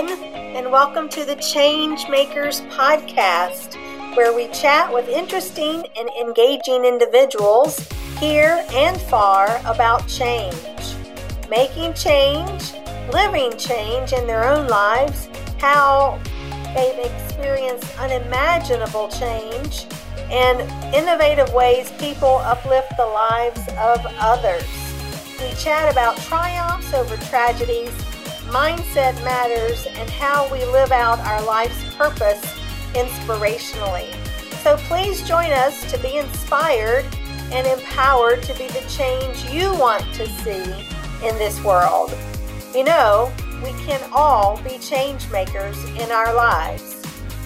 everyone, and welcome to the Change Makers Podcast, where we chat with interesting and engaging individuals here and far about change, making change, living change in their own lives, how they've experienced unimaginable change, and innovative ways people uplift the lives of others. We chat about triumphs over tragedies mindset matters, and how we live out our life's purpose inspirationally. So please join us to be inspired and empowered to be the change you want to see in this world. You know, we can all be change makers in our lives.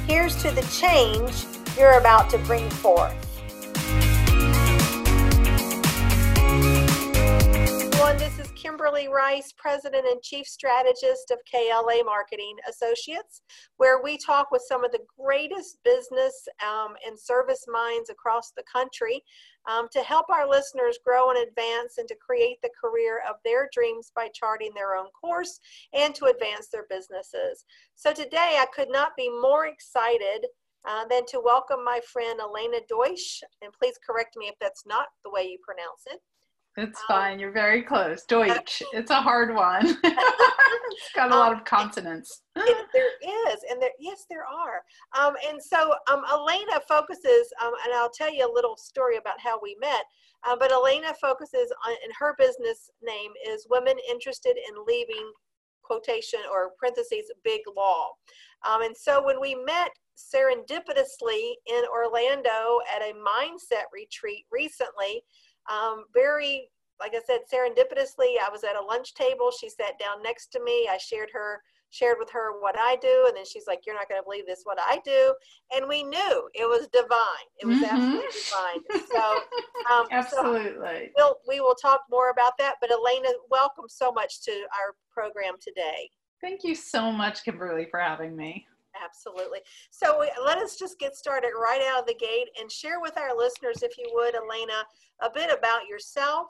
Here's to the change you're about to bring forth. Kimberly Rice, President and Chief Strategist of KLA Marketing Associates, where we talk with some of the greatest business um, and service minds across the country um, to help our listeners grow and advance and to create the career of their dreams by charting their own course and to advance their businesses. So today I could not be more excited uh, than to welcome my friend Elena Deutsch, and please correct me if that's not the way you pronounce it. It's um, fine. You're very close. Deutsch. It's a hard one. it's got a lot of um, consonants. it, there is, and there yes, there are. Um, and so um, Elena focuses, um, and I'll tell you a little story about how we met. Uh, but Elena focuses on, and her business name is Women Interested in Leaving quotation or parentheses big law. Um, and so when we met serendipitously in Orlando at a mindset retreat recently, um, very, like I said, serendipitously, I was at a lunch table. She sat down next to me. I shared her shared with her what I do, and then she's like, "You're not going to believe this, what I do," and we knew it was divine. It was mm-hmm. absolutely divine. So, um, absolutely, so we'll, we will talk more about that. But Elena, welcome so much to our program today. Thank you so much, Kimberly, for having me. Absolutely. So let us just get started right out of the gate and share with our listeners, if you would, Elena, a bit about yourself,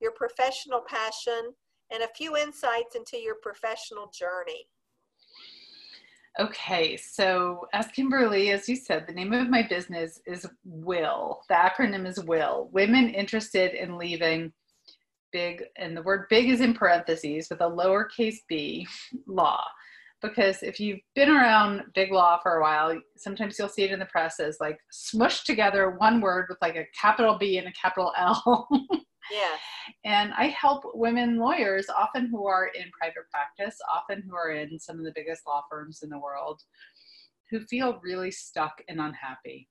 your professional passion, and a few insights into your professional journey. Okay, so as Kimberly, as you said, the name of my business is WILL. The acronym is WILL Women Interested in Leaving Big, and the word big is in parentheses with a lowercase b, law because if you've been around big law for a while, sometimes you'll see it in the press as like smushed together one word with like a capital B and a capital L. yeah. And I help women lawyers, often who are in private practice, often who are in some of the biggest law firms in the world, who feel really stuck and unhappy.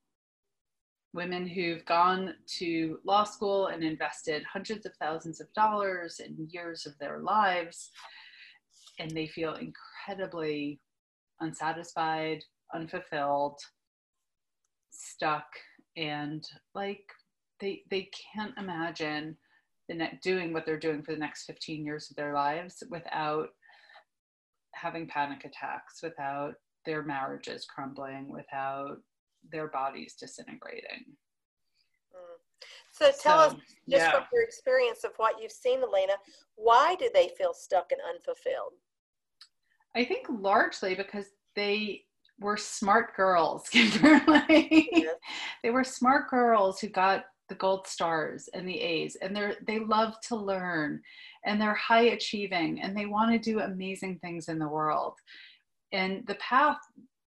Women who've gone to law school and invested hundreds of thousands of dollars and years of their lives, and they feel incredibly incredibly unsatisfied, unfulfilled, stuck, and like they they can't imagine the net doing what they're doing for the next 15 years of their lives without having panic attacks, without their marriages crumbling, without their bodies disintegrating. Mm. So tell so, us, just yeah. from your experience of what you've seen, Elena, why do they feel stuck and unfulfilled? I think largely because they were smart girls, Kimberly. Yeah. they were smart girls who got the gold stars and the A's and they're they love to learn and they're high achieving and they want to do amazing things in the world. And the path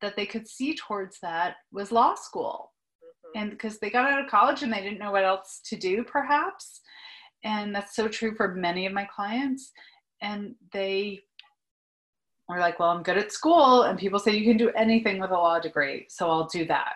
that they could see towards that was law school. Mm-hmm. And because they got out of college and they didn't know what else to do perhaps. And that's so true for many of my clients. And they we're like, well, I'm good at school, and people say you can do anything with a law degree, so I'll do that.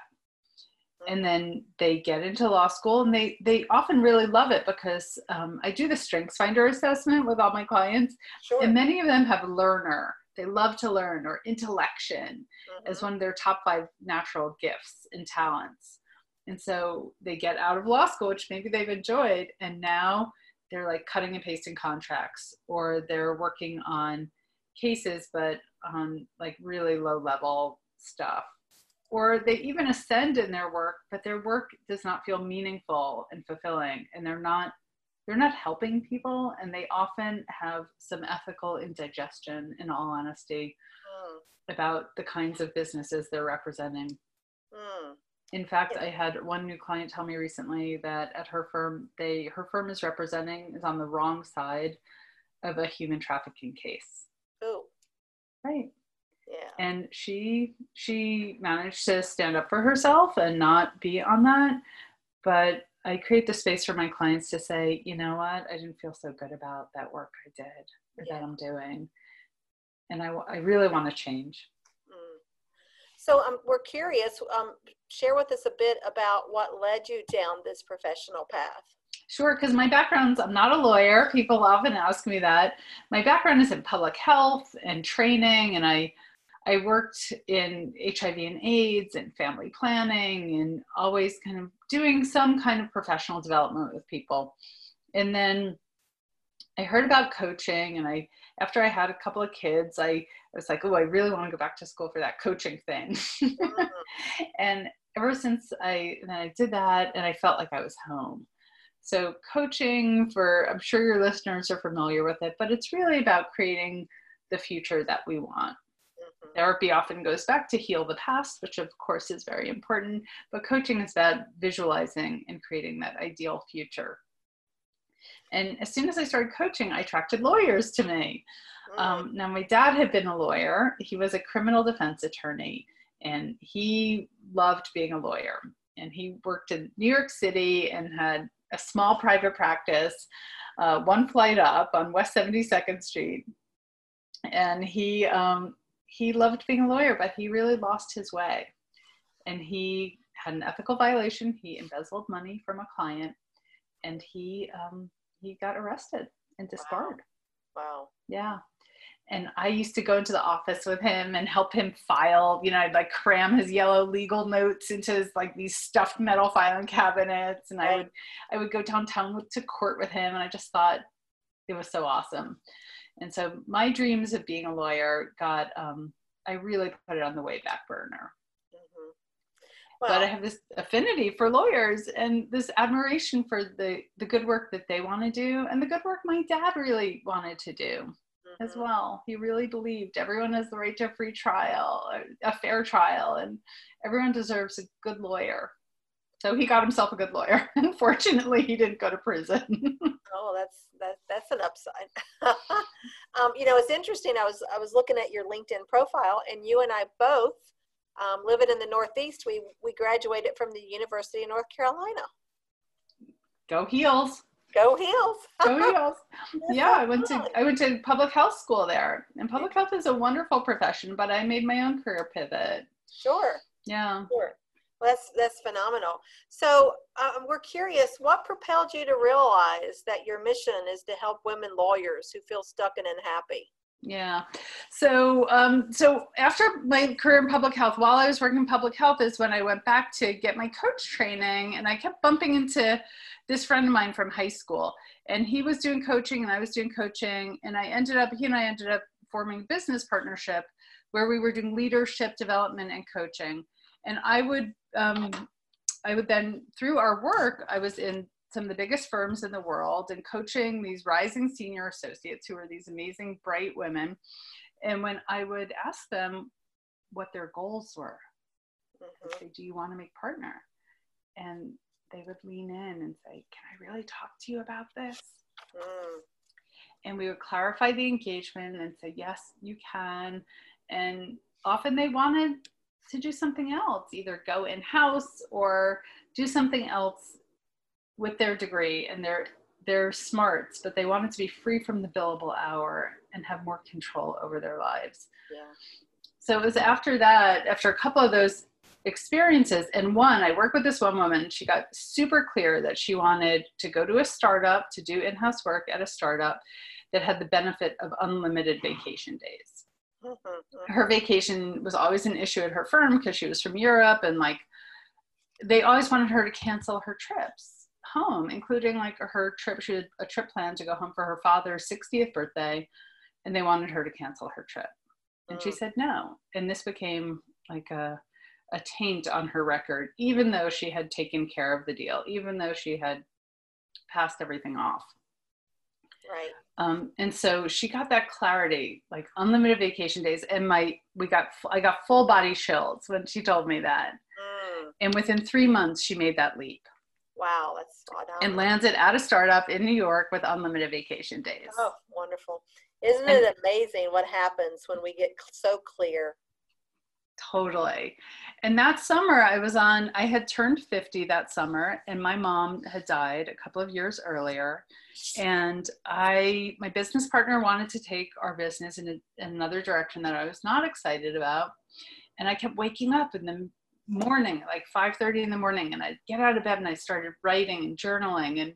And then they get into law school, and they they often really love it because um, I do the Strengths Finder assessment with all my clients, sure. and many of them have learner. They love to learn or intellection mm-hmm. as one of their top five natural gifts and talents. And so they get out of law school, which maybe they've enjoyed, and now they're like cutting and pasting contracts, or they're working on cases, but on like really low level stuff. Or they even ascend in their work, but their work does not feel meaningful and fulfilling, and they're not they're not helping people, and they often have some ethical indigestion. In all honesty, mm. about the kinds of businesses they're representing. Mm. In fact, I had one new client tell me recently that at her firm, they her firm is representing is on the wrong side of a human trafficking case. Right. Yeah. And she she managed to stand up for herself and not be on that. But I create the space for my clients to say, you know what, I didn't feel so good about that work I did or yeah. that I'm doing. And I, I really want to change. Mm. So um, we're curious, um, share with us a bit about what led you down this professional path. Sure, because my background's, I'm not a lawyer. People often ask me that. My background is in public health and training, and I I worked in HIV and AIDS and family planning and always kind of doing some kind of professional development with people. And then I heard about coaching and I after I had a couple of kids, I, I was like, oh, I really want to go back to school for that coaching thing. Mm-hmm. and ever since I I did that and I felt like I was home. So coaching for I'm sure your listeners are familiar with it, but it's really about creating the future that we want. Therapy often goes back to heal the past, which of course is very important, but coaching is about visualizing and creating that ideal future. And as soon as I started coaching, I attracted lawyers to me. Mm. Um, now, my dad had been a lawyer, he was a criminal defense attorney, and he loved being a lawyer. And he worked in New York City and had a small private practice, uh, one flight up on West 72nd Street. And he um, he loved being a lawyer, but he really lost his way. And he had an ethical violation. He embezzled money from a client, and he um, he got arrested and disbarred. Wow. wow. Yeah. And I used to go into the office with him and help him file. You know, I'd like cram his yellow legal notes into his like these stuffed metal filing cabinets, and I would I would go downtown to court with him, and I just thought it was so awesome. And so my dreams of being a lawyer got, um, I really put it on the way back burner. Mm-hmm. Well, but I have this affinity for lawyers and this admiration for the, the good work that they want to do and the good work my dad really wanted to do mm-hmm. as well. He really believed everyone has the right to a free trial, a fair trial, and everyone deserves a good lawyer. So he got himself a good lawyer. Unfortunately, he didn't go to prison. oh, that's that, that's an upside. um, you know, it's interesting. I was I was looking at your LinkedIn profile, and you and I both um, living in the Northeast. We we graduated from the University of North Carolina. Go heels. Go heels. Go heels. yeah, I went to I went to public health school there, and public health is a wonderful profession. But I made my own career pivot. Sure. Yeah. Sure that's that's phenomenal. So um, we're curious, what propelled you to realize that your mission is to help women lawyers who feel stuck and unhappy? Yeah. So, um, so after my career in public health, while I was working in public health, is when I went back to get my coach training, and I kept bumping into this friend of mine from high school, and he was doing coaching, and I was doing coaching, and I ended up, he and I ended up forming a business partnership where we were doing leadership development and coaching and I would um, I would then through our work I was in some of the biggest firms in the world and coaching these rising senior associates who are these amazing bright women and when I would ask them what their goals were mm-hmm. say do you want to make partner and they would lean in and say can I really talk to you about this mm. and we would clarify the engagement and say yes you can and often they wanted to do something else, either go in house or do something else with their degree and their their smarts, but they wanted to be free from the billable hour and have more control over their lives. Yeah. So it was after that, after a couple of those experiences, and one, I worked with this one woman. She got super clear that she wanted to go to a startup to do in house work at a startup that had the benefit of unlimited vacation days. Mm-hmm. Her vacation was always an issue at her firm because she was from Europe and like they always wanted her to cancel her trips home, including like her trip. She had a trip planned to go home for her father's 60th birthday, and they wanted her to cancel her trip. And she mm. said no. And this became like a, a taint on her record, even though she had taken care of the deal, even though she had passed everything off. Right. Um, and so she got that clarity, like unlimited vacation days, and my we got I got full body chills when she told me that. Mm. And within three months, she made that leap. Wow, that's phenomenal. And landed at a startup in New York with unlimited vacation days. Oh, wonderful! Isn't and, it amazing what happens when we get so clear? Totally. And that summer, I was on. I had turned fifty that summer, and my mom had died a couple of years earlier and i my business partner wanted to take our business in, a, in, another direction that i was not excited about and i kept waking up in the morning like 5.30 in the morning and i'd get out of bed and i started writing and journaling and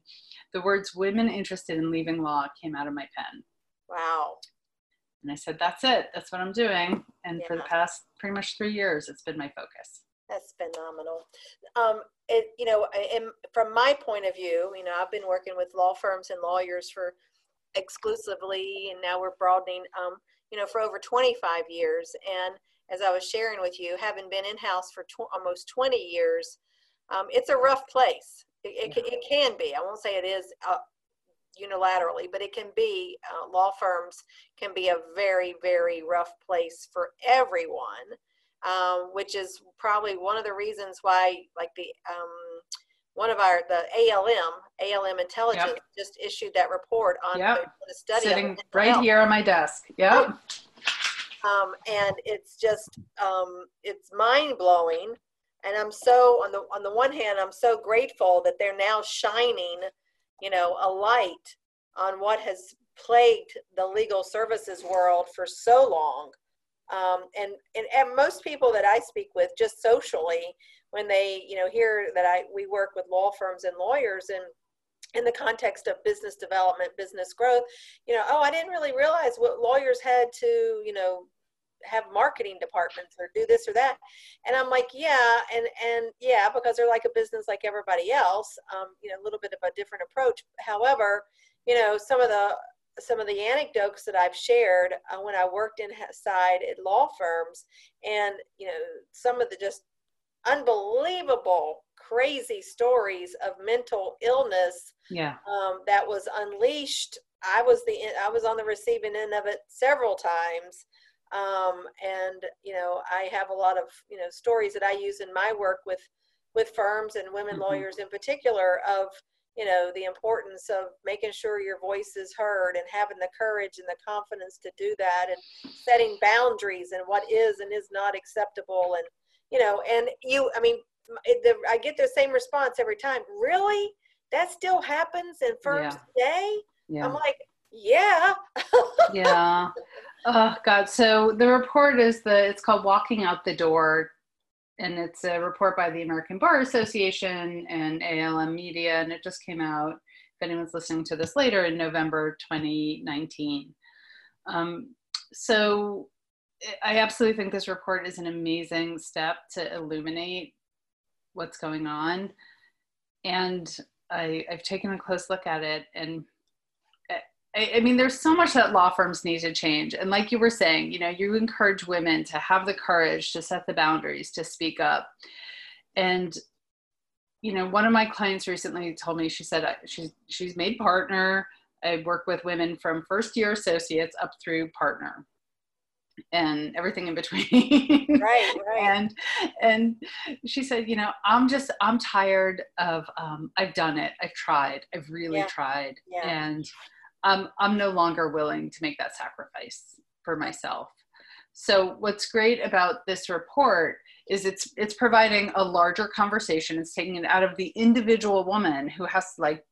the words women interested in leaving law came out of my pen wow and i said that's it that's what i'm doing and yeah. for the past pretty much three years it's been my focus that's phenomenal. Um, it, you know, in, from my point of view, you know, I've been working with law firms and lawyers for exclusively, and now we're broadening, um, you know, for over 25 years. And as I was sharing with you, having been in house for tw- almost 20 years, um, it's a rough place. It, it, it, can be. I won't say it is uh, unilaterally, but it can be. Uh, law firms can be a very, very rough place for everyone um, which is probably one of the reasons why, like the um, one of our the ALM ALM Intelligence yep. just issued that report on yep. the, study sitting right health. here on my desk. Yeah. Um, and it's just um, it's mind blowing, and I'm so on the on the one hand I'm so grateful that they're now shining, you know, a light on what has plagued the legal services world for so long. Um, and, and, and most people that I speak with just socially, when they, you know, hear that I, we work with law firms and lawyers and in the context of business development, business growth, you know, oh, I didn't really realize what lawyers had to, you know, have marketing departments or do this or that. And i'm like yeah and and yeah because they're like a business like everybody else um, you know a little bit of a different approach. However you know some of the some of the anecdotes that I've shared uh, when I worked inside at law firms, and you know some of the just unbelievable, crazy stories of mental illness. Yeah. Um, that was unleashed. I was the I was on the receiving end of it several times, um, and you know I have a lot of you know stories that I use in my work with with firms and women mm-hmm. lawyers in particular of you know the importance of making sure your voice is heard and having the courage and the confidence to do that and setting boundaries and what is and is not acceptable and you know and you i mean the, i get the same response every time really that still happens in firms yeah. today yeah. i'm like yeah yeah oh god so the report is the it's called walking out the door and it's a report by the American Bar Association and ALM Media, and it just came out. If anyone's listening to this later, in November 2019. Um, so I absolutely think this report is an amazing step to illuminate what's going on, and I, I've taken a close look at it, and I, I mean, there's so much that law firms need to change. And like you were saying, you know, you encourage women to have the courage to set the boundaries, to speak up. And you know, one of my clients recently told me she said she's she's made partner. I work with women from first year associates up through partner and everything in between. Right, right. and and she said, you know, I'm just I'm tired of um, I've done it. I've tried. I've really yeah. tried. Yeah. And um, I'm no longer willing to make that sacrifice for myself. So what's great about this report is it's it's providing a larger conversation. It's taking it out of the individual woman who has to like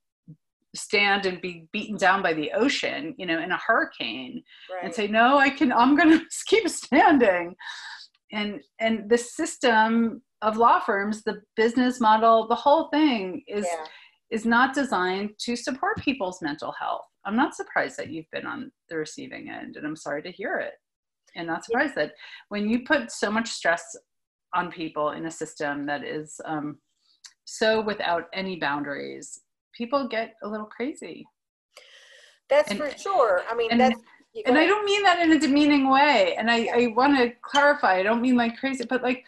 stand and be beaten down by the ocean, you know, in a hurricane, right. and say, "No, I can. I'm going to keep standing." And and the system of law firms, the business model, the whole thing is yeah. is not designed to support people's mental health. I'm not surprised that you've been on the receiving end, and I'm sorry to hear it. And not surprised that when you put so much stress on people in a system that is um, so without any boundaries, people get a little crazy. That's and, for sure. I mean, and, that's. And I don't mean that in a demeaning way. And I, I want to clarify, I don't mean like crazy, but like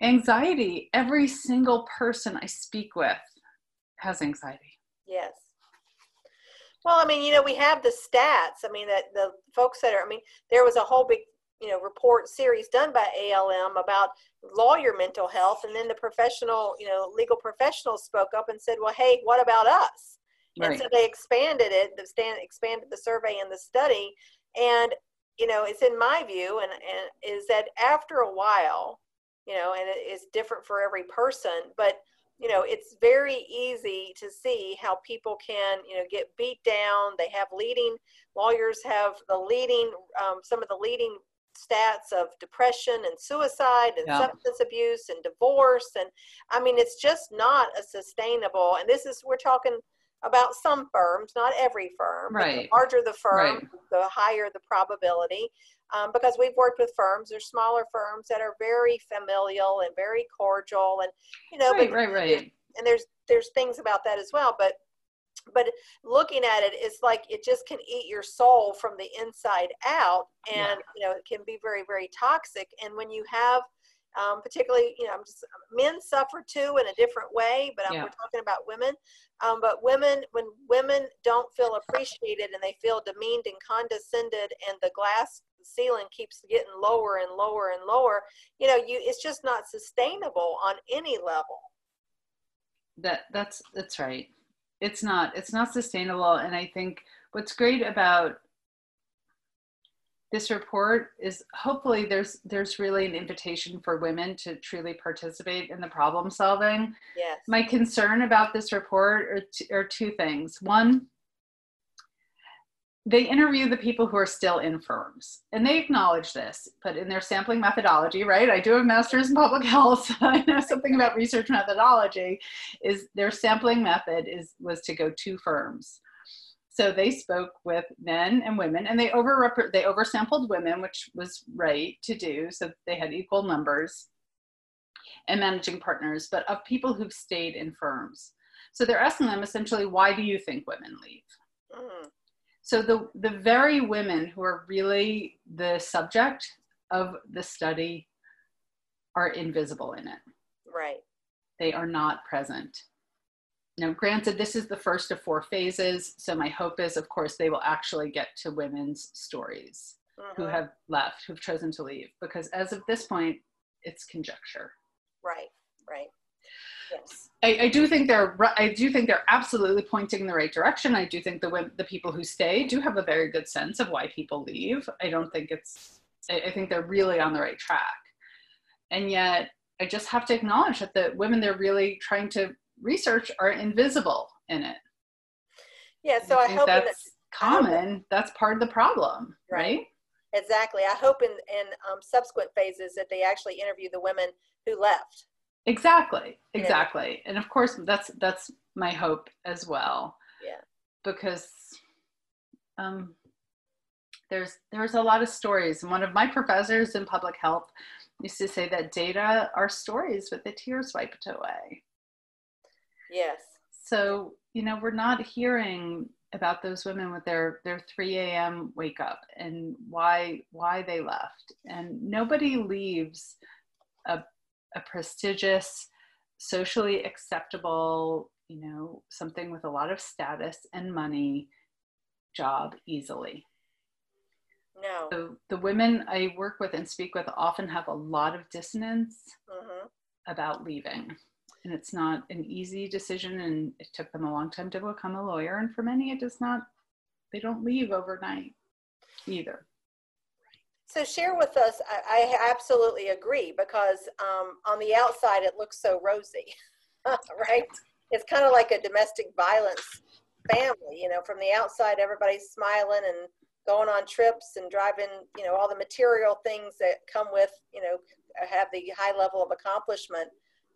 anxiety. Every single person I speak with has anxiety. Yes Well, I mean, you know, we have the stats. I mean, that the folks that are, I mean, there was a whole big, you know, report series done by ALM about lawyer mental health, and then the professional, you know, legal professionals spoke up and said, "Well, hey, what about us?" Right. And so they expanded it, the stand expanded the survey and the study, and you know, it's in my view, and, and is that after a while, you know, and it is different for every person, but you know, it's very easy to see how people can, you know, get beat down. They have leading lawyers have the leading, um, some of the leading stats of depression and suicide and yeah. substance abuse and divorce and i mean it's just not a sustainable and this is we're talking about some firms not every firm right. the larger the firm right. the higher the probability um, because we've worked with firms or smaller firms that are very familial and very cordial and you know right, but, right right and there's there's things about that as well but but looking at it it's like it just can eat your soul from the inside out and yeah. you know it can be very very toxic and when you have um, particularly you know i'm just men suffer too in a different way but yeah. we're talking about women um, but women when women don't feel appreciated and they feel demeaned and condescended and the glass ceiling keeps getting lower and lower and lower you know you it's just not sustainable on any level that that's that's right it's not it's not sustainable. And i think what's great about this report is hopefully there's there's really an invitation for women to truly participate in the problem solving. Yes. My concern about this report are, t- are two things. One they interview the people who are still in firms and they acknowledge this but in their sampling methodology right i do a master's in public health so i know something about research methodology is their sampling method is was to go to firms. So they spoke with men and women and they over they oversampled women which was right to do so they had equal numbers and managing partners but of people who've stayed in firms. So they're asking them essentially why do you think women leave? Mm so the, the very women who are really the subject of the study are invisible in it. Right. They are not present. Now, granted, this is the first of four phases. So my hope is, of course, they will actually get to women's stories who mm-hmm. have left, who've chosen to leave, because as of this point, it's conjecture. Right, right. Yes. I, I, do think they're I do think they're absolutely pointing in the right direction. I do think the the people who stay do have a very good sense of why people leave. I don't think it's I, I think they're really on the right track. And yet I just have to acknowledge that the women they're really trying to research are invisible in it. Yeah, so I, I hope that's that, common. Hope that's part of the problem, right? right? Exactly. I hope in in um, subsequent phases that they actually interview the women who left Exactly. Exactly. And of course that's that's my hope as well. Yeah. Because um there's there's a lot of stories and one of my professors in public health used to say that data are stories with the tears wiped away. Yes. So, you know, we're not hearing about those women with their their 3 a.m. wake up and why why they left. And nobody leaves a a prestigious, socially acceptable, you know, something with a lot of status and money job easily. No. So the women I work with and speak with often have a lot of dissonance mm-hmm. about leaving. And it's not an easy decision, and it took them a long time to become a lawyer. And for many, it does not, they don't leave overnight either. So share with us. I, I absolutely agree because um, on the outside it looks so rosy, right? It's kind of like a domestic violence family. You know, from the outside everybody's smiling and going on trips and driving. You know, all the material things that come with. You know, have the high level of accomplishment.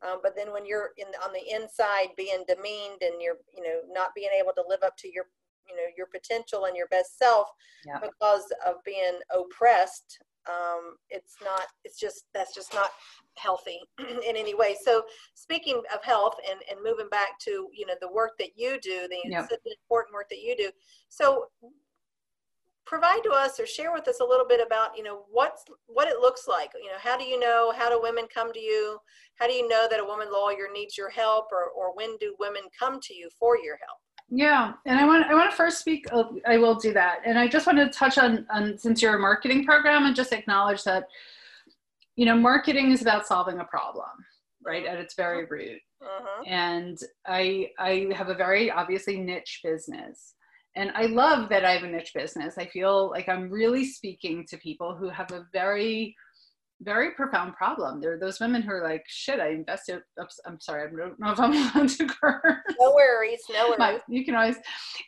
Um, but then when you're in on the inside being demeaned and you're you know not being able to live up to your you know your potential and your best self yeah. because of being oppressed um, it's not it's just that's just not healthy in any way. So speaking of health and, and moving back to you know the work that you do the yep. important work that you do. So provide to us or share with us a little bit about you know what's what it looks like. You know how do you know how do women come to you? How do you know that a woman lawyer needs your help or, or when do women come to you for your help Yeah, and I want I want to first speak. Oh, I will do that, and I just want to touch on on since you're a marketing program and just acknowledge that, you know, marketing is about solving a problem, right, at its very root. Uh-huh. And I I have a very obviously niche business, and I love that I have a niche business. I feel like I'm really speaking to people who have a very very profound problem. There are those women who are like, shit, I invested. Oops, I'm sorry, I don't know if I'm allowed to curse. No worries, no worries. My, you can always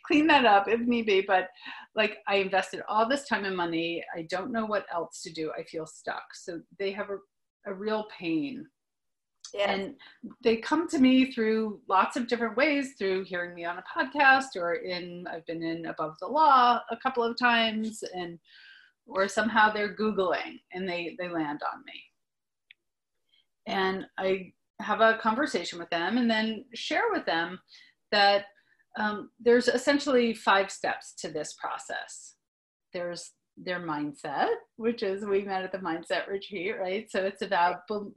clean that up if need be. But like, I invested all this time and money. I don't know what else to do. I feel stuck. So they have a, a real pain. Yeah. And they come to me through lots of different ways through hearing me on a podcast or in, I've been in Above the Law a couple of times and or somehow they're googling and they they land on me. And i have a conversation with them and then share with them that um, there's essentially five steps to this process. There's their mindset which is we met at the mindset retreat right? So it's about be-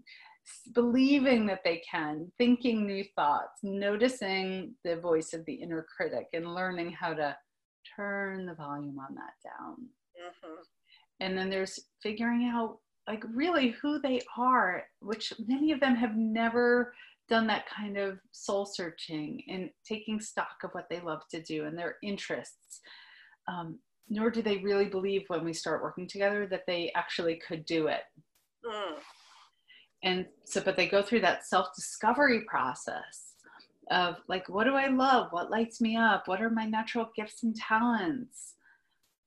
believing that they can thinking new thoughts noticing the voice of the inner critic and learning how to turn the volume on that down. Mm-hmm and then there's figuring out like really who they are which many of them have never done that kind of soul searching and taking stock of what they love to do and their interests. Um, nor do they really believe when we start working together that they actually could do it. Mm. and so but they go through that self-discovery process of like what do i love? What lights me up? What are my natural gifts and talents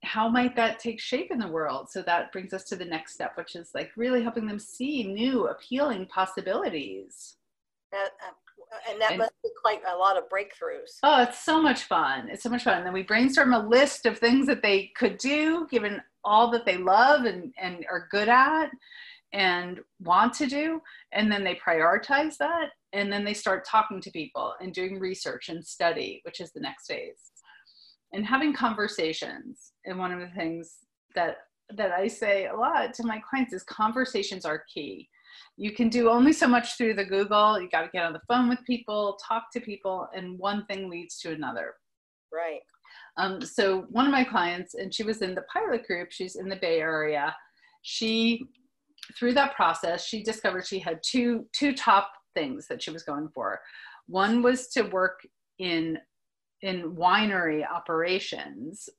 how might that take shape in the world? So that brings us to the next step, which is like really helping them see new, appealing possibilities. Uh, and that and, must be quite a lot of breakthroughs. Oh, it's so much fun. It's so much fun. And then we brainstorm a list of things that they could do given all that they love and, and are good at and want to do. And then they prioritize that. And then they start talking to people and doing research and study, which is the next phase and having conversations. And one of the things that that i say a lot to my clients is conversations are key. You can do only so much through the google. You got to get on the phone with people talk to people and one thing leads to another. Right. Um, so one of my clients and she was in the pilot group she's in the bay area. She through that process she discovered she had two two top things that she was going for. One was to work in in winery operations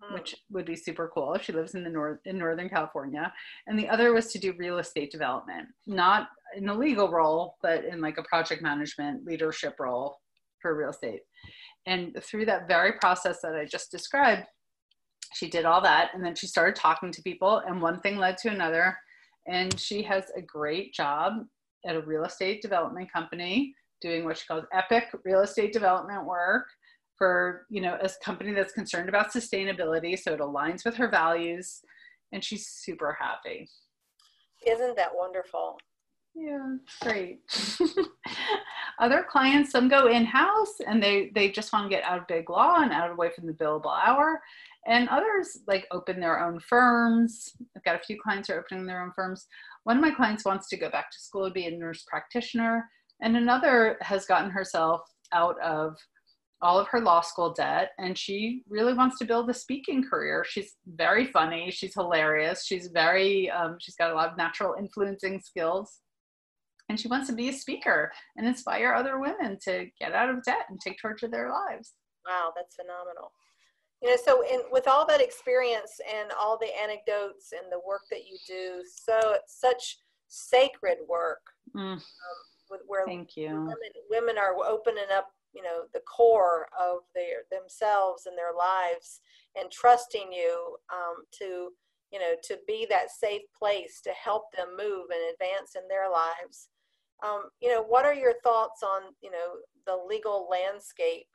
hmm. which would be super cool. She lives in the north in Northern California, and the other was to do real estate development, not in a legal role, but in like a project management leadership role for real estate. And through that very process that I just described, she did all that, and then she started talking to people, and one thing led to another, and she has a great job at a real estate development company doing what she calls epic real estate development work for you know a company that's concerned about sustainability so it aligns with her values and she's super happy. Isn't that wonderful? Yeah great. Other clients some go in-house and they they just want to get out of big law and out of away from the billable hour. And others like open their own firms. I've got a few clients who are opening their own firms. One of my clients wants to go back to school to be a nurse practitioner and another has gotten herself out of all of her law school debt and she really wants to build a speaking career. She's very funny. She's hilarious. She's very um, she's got a lot of natural influencing skills. And she wants to be a speaker and inspire other women to get out of debt and take charge of their lives. Wow that's phenomenal. You know so in with all that experience and all the anecdotes and the work that you do so such sacred work mm. um, with where Thank you. Women, women are opening up you know the core of their themselves and their lives and trusting you um, to you know to be that safe place to help them move and advance in their lives. Um, you know what are your thoughts on you know the legal landscape?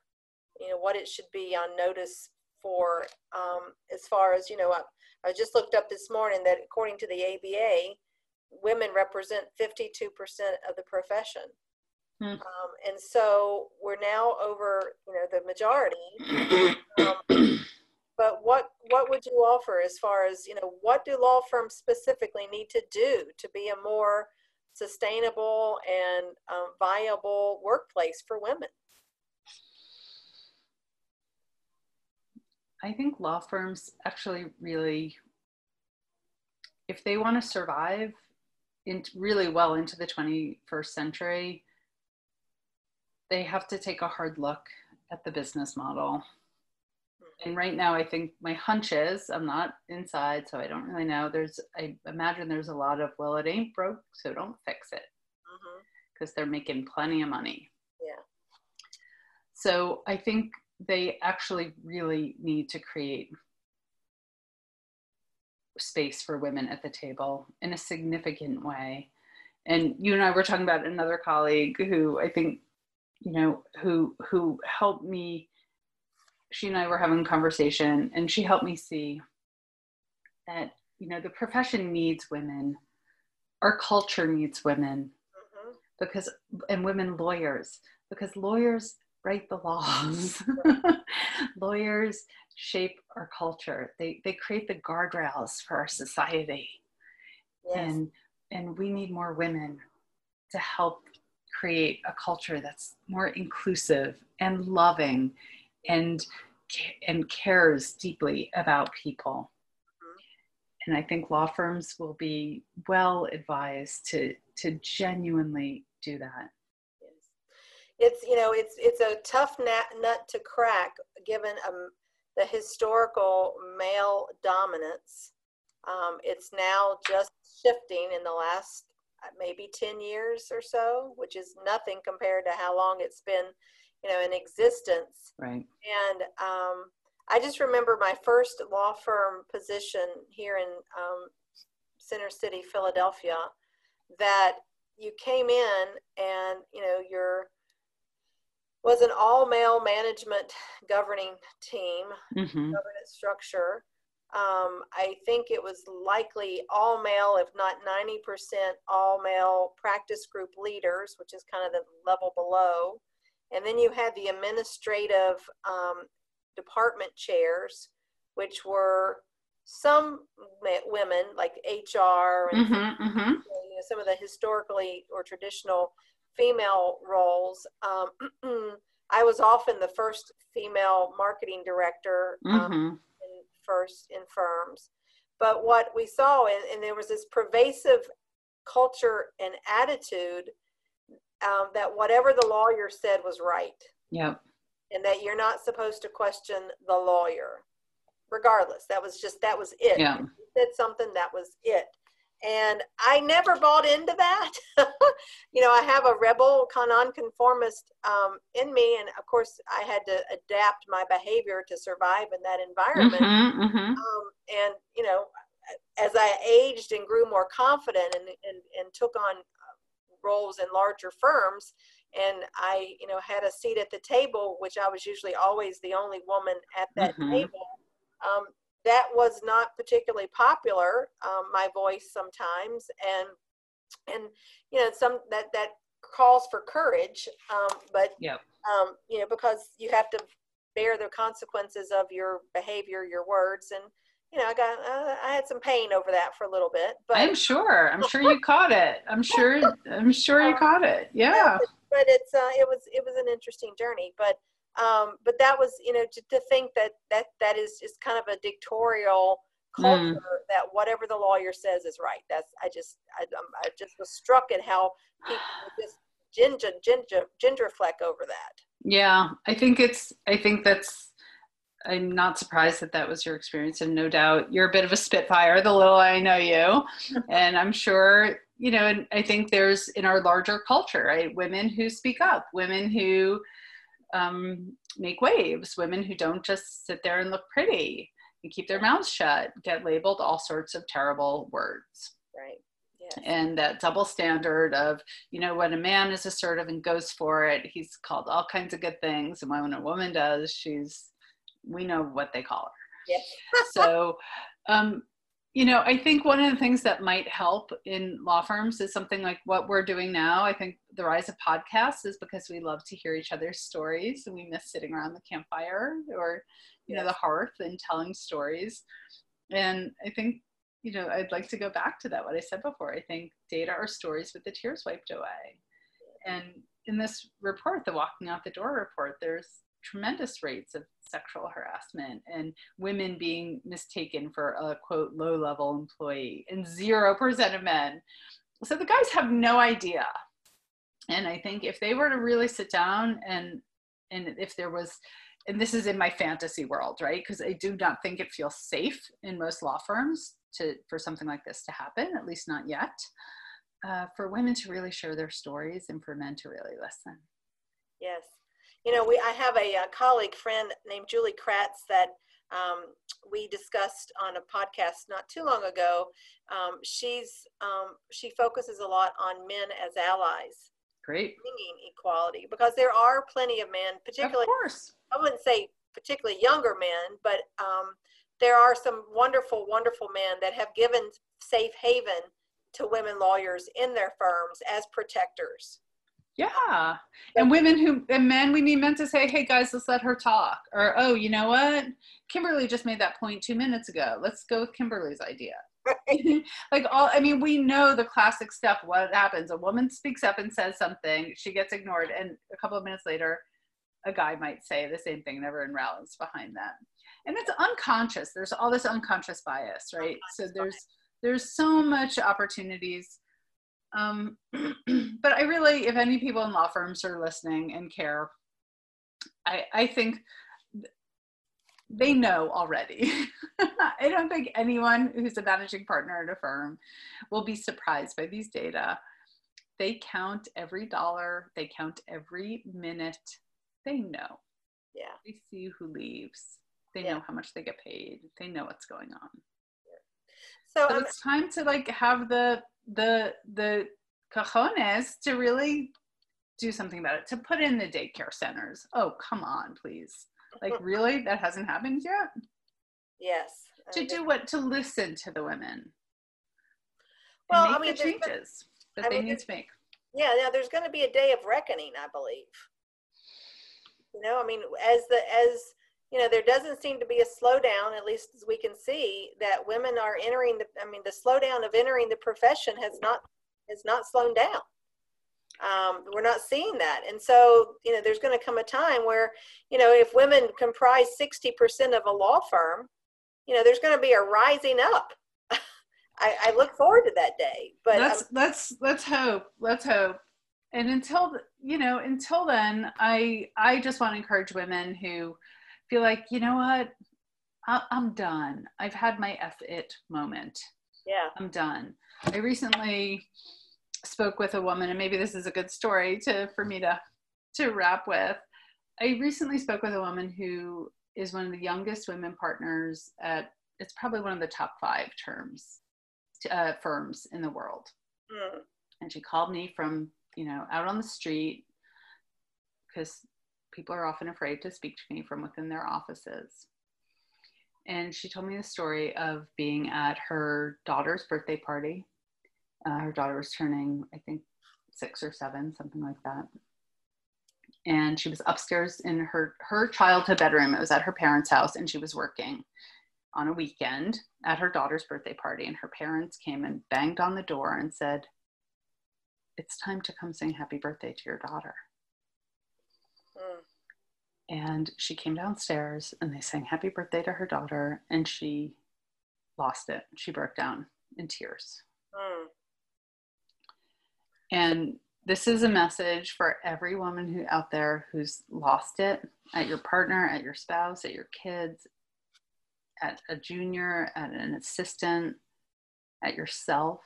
You know what it should be on notice for um, as far as you know I, I just looked up this morning that according to the aba women represent 52% of the profession Hmm. Um, and so we're now over, you know, the majority. Um, but what what would you offer as far as you know what do law firms specifically need to do to be a more sustainable and um, viable workplace for women? I think law firms actually really, if they want to survive in really well into the 21st century, they have to take a hard look at the business model. And right now, I think my hunch is I'm not inside, so I don't really know. There's, I imagine there's a lot of, well, it ain't broke, so don't fix it. Because mm-hmm. they're making plenty of money. Yeah. So I think they actually really need to create space for women at the table in a significant way. And you and I were talking about another colleague who I think you know, who who helped me. She and I were having a conversation, and she helped me see that you know the profession needs women, our culture needs women, mm-hmm. because and women lawyers because lawyers write the laws. lawyers shape our culture. They they create the guardrails for our society, yes. and and we need more women to help create a culture that's more inclusive and loving and and cares deeply about people. And i think law firms will be well advised to to genuinely do that. It's you know it's it's a tough nut, nut to crack given um, the historical male dominance. Um, it's now just shifting in the last maybe 10 years or so, which is nothing compared to how long it's been, you know, in existence. Right. And um, I just remember my first law firm position here in um, Center City, Philadelphia, that you came in and, you know, your was an all male management governing team, mm-hmm. governance structure um, I think it was likely all male, if not 90% all male practice group leaders, which is kind of the level below. And then you had the administrative um, department chairs, which were some women like HR and mm-hmm, mm-hmm. You know, some of the historically or traditional female roles. Um, I was often the first female marketing director. Um, mm-hmm first in firms. But what we saw, and, and there was this pervasive culture and attitude um, that whatever the lawyer said was right. Yep. And that you're not supposed to question the lawyer, regardless. That was just, that was it. Yeah. said something, that was it and I never bought into that. you know, I have a rebel nonconformist um, in me, and of course, I had to adapt my behavior to survive in that environment. Mm-hmm, mm-hmm. Um, and you know, as I aged and grew more confident and and, and took on uh, roles in larger firms, and I, you know, had a seat at the table, which I was usually always the only woman at that mm-hmm. table. Um, that was not particularly popular um, my voice sometimes and and you know some that that calls for courage um, but yeah. um, you know because you have to bear the consequences of your behavior your words and you know i got uh, i had some pain over that for a little bit but i'm sure. I'm sure you caught it. I'm sure i'm sure you caught it. yeah. but, but it's uh, it was it was an interesting journey but um, but that was, you know, to, to, think that that that is just kind of a dictatorial culture mm. that whatever the lawyer says is right. That's I just I, I just was struck at how people just ginger ginger ginger fleck over that. Yeah, I think it's I think that's I'm not surprised that that was your experience, and no doubt you're a bit of a spitfire. The little I know you, and I'm sure you know. And I think there's in our larger culture, right, women who speak up, women who um, make waves, women who don't just sit there and look pretty and keep their mouths shut get labeled all sorts of terrible words. Right. Yes. And that double standard of, you know, when a man is assertive and goes for it, he's called all kinds of good things. And when a woman does, she's, we know what they call her. Yes. so, um, you know, I think one of the things that might help in law firms is something like what we're doing now. I think the rise of podcasts is because we love to hear each other's stories and we miss sitting around the campfire or, you yes. know, the hearth and telling stories. And I think, you know, I'd like to go back to that, what I said before. I think data are stories with the tears wiped away. And in this report, the walking out the door report, there's tremendous rates of sexual harassment and women being mistaken for a quote low level employee and 0% of men. So the guys have no idea. And I think if they were to really sit down and and if there was and this is in my fantasy world, right? Because I do not think it feels safe in most law firms to for something like this to happen, at least not yet. Uh, for women to really share their stories and for men to really listen. Yes, you know, we I have a, a colleague friend named Julie Kratz that um, we discussed on a podcast not too long ago. Um, she's um, she focuses a lot on men as allies. Great. Bringing equality because there are plenty of men, particularly. Of course. I wouldn't say particularly younger men, but um, there are some wonderful, wonderful men that have given safe haven to women lawyers in their firms as protectors. Yeah. And women who, and men, we need men to say, hey guys, let's let her talk. Or, oh, you know what? Kimberly just made that point two minutes ago. Let's go with Kimberly's idea. like all, I mean, we know the classic stuff. What happens? A woman speaks up and says something, she gets ignored, and a couple of minutes later, a guy might say the same thing, never in rallies behind that. And it's unconscious. There's all this unconscious bias, right? Unconscious so there's there's so much opportunities um, but I really, if any people in law firms are listening and care, I, I think they know already. I don't think anyone who's a managing partner at a firm will be surprised by these data. They count every dollar, they count every minute. They know. Yeah. They see who leaves. They yeah. know how much they get paid. They know what's going on. So, so um, it's time to like have the the the cajones to really do something about it to put in the daycare centers. Oh come on please. Like really? That hasn't happened yet? Yes. To do what? To listen to the women. Well i mean the changes that I they mean, need to make. Yeah now there's going to be a day of reckoning i believe. You know i mean as the as you know, there doesn't seem to be a slowdown, at least as we can see, that women are entering the, I mean, the slowdown of entering the profession has not, has not slowed down. Um, we're not seeing that. And so, you know, there's going to come a time where, you know, if women comprise 60% of a law firm, you know, there's going to be a rising up. I, I, look forward to that day, but let's, um, let's, let's hope, let's hope. And until, you know, until then, I, I just want to encourage women who, feel like, you know what, I- I'm done. I've had my F it moment. Yeah. I'm done. I recently spoke with a woman, and maybe this is a good story to for me to to wrap with. I recently spoke with a woman who is one of the youngest women partners at it's probably one of the top five terms uh, firms in the world. Mm. And she called me from you know out on the street because people are often afraid to speak to me from within their offices. And she told me the story of being at her daughter's birthday party. Uh, her daughter was turning, I think, six or seven, something like that. And she was upstairs in her, her childhood bedroom. It was at her parents' house, and she was working on a weekend at her daughter's birthday party. And her parents came and banged on the door and said, It's time to come sing happy birthday to your daughter. And she came downstairs and they sang happy birthday to her daughter and she lost it. She broke down in tears. Mm. And this is a message for every woman who out there who's lost it at your partner, at your spouse, at your kids, at a junior, at an assistant, at yourself,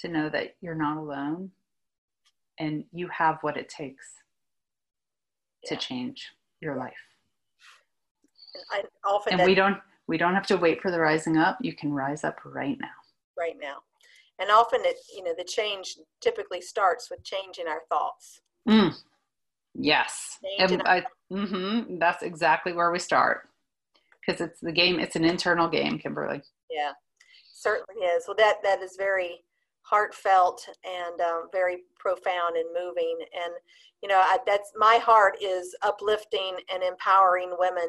to know that you're not alone and you have what it takes to change your life. I often and we don't we don't have to wait for the rising up. You can rise up right now. Right now. And often it you know the change typically starts with changing our thoughts. Mm. Yes. and I, mm-hmm, that's exactly where we start. Because it's the game, it's an internal game, Kimberly. Yeah, certainly is. Well, that that is very heartfelt and um, very profound and moving. And you know, I, that's my heart is uplifting and empowering women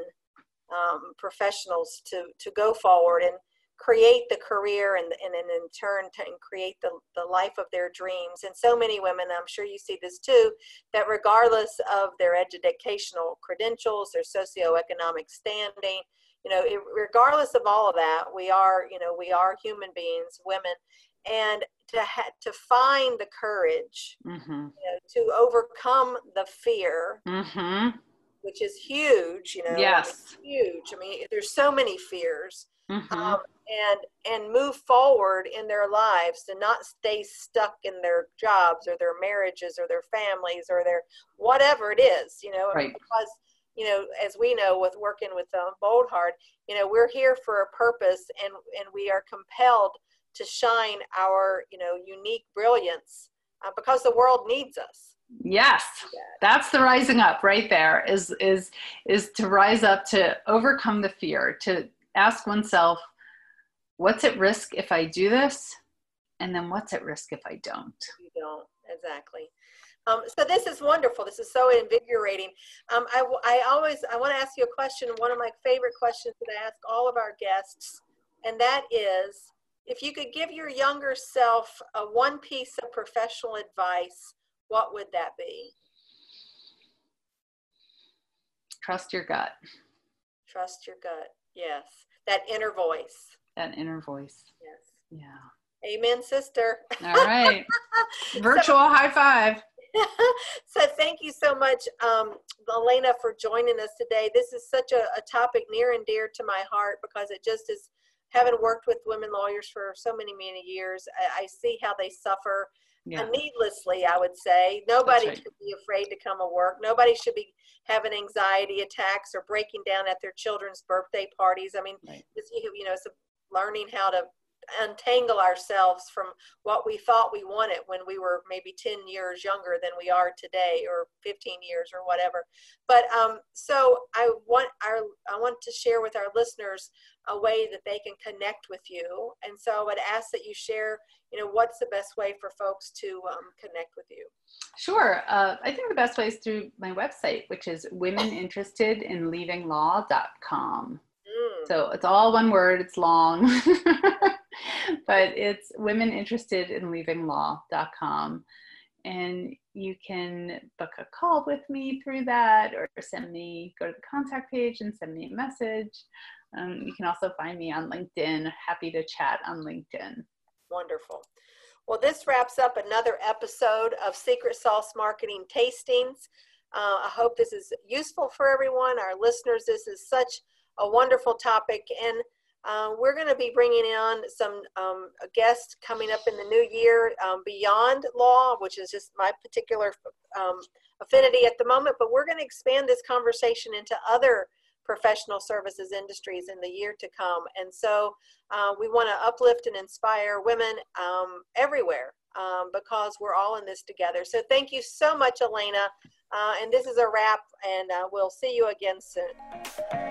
um, professionals to to go forward. And create the career and, and, and in turn to create the, the life of their dreams. And so many women, I'm sure you see this too, that regardless of their educational credentials, their socioeconomic standing, you know, it, regardless of all of that, we are, you know, we are human beings, women, and to ha- to find the courage mm-hmm. you know, to overcome the fear. Mm-hmm. Which is huge, you know. Yes, huge. I mean, there's so many fears, mm-hmm. um, and and move forward in their lives and not stay stuck in their jobs or their marriages or their families or their whatever it is, you know. Right. Because you know, as we know with working with um, Bold Heart, you know, we're here for a purpose, and and we are compelled to shine our, you know, unique brilliance uh, because the world needs us. Yes, that's the rising up right there. Is is is to rise up to overcome the fear, to ask oneself, what's at risk if I do this, and then what's at risk if I don't. You don't exactly. Um, so this is wonderful. This is so invigorating. Um, I, I always I want to ask you a question. One of my favorite questions that I ask all of our guests, and that is, if you could give your younger self a one piece of professional advice, what would that be? Trust your gut. Trust your gut. Yes, that inner voice. That inner voice. Yes. Yeah. Amen, sister. All right. Virtual so, high five. so thank you so much, um, Elena, for joining us today. This is such a, a, topic near and dear to my heart because it just is, having worked with women lawyers for so many, many years, I, I see how they suffer yeah. needlessly, I would say. Nobody right. should be afraid to come to work. Nobody should be having anxiety attacks or breaking down at their children's birthday parties. I mean, right. you know, it's learning how to untangle ourselves from what we thought we wanted when we were maybe 10 years younger than we are today or 15 years or whatever but um, so i want our i want to share with our listeners a way that they can connect with you. And so i would ask that you share you know what's the best way for folks to um, connect with you? Sure. Uh, i think the best way is through my website which is womeninterestedinleavinglaw.com mm. so it's all one word. It's long. But it's women interested in leaving law.com and you can book a call with me through that or send me go to the contact page and send me a message um, you can also find me on linkedin. Happy to chat on linkedin. Wonderful. Well this wraps up another episode of secret sauce marketing tastings. Uh, i hope this is useful for everyone. Our listeners this is such a wonderful topic. And uh, we're going to be bringing on some um, guests coming up in the new year um, beyond law, which is just my particular um, affinity at the moment. But we're going to expand this conversation into other professional services industries in the year to come. And so uh, we want to uplift and inspire women um, everywhere um, because we're all in this together. So thank you so much, Elena. Uh, and this is a wrap, and uh, we'll see you again soon.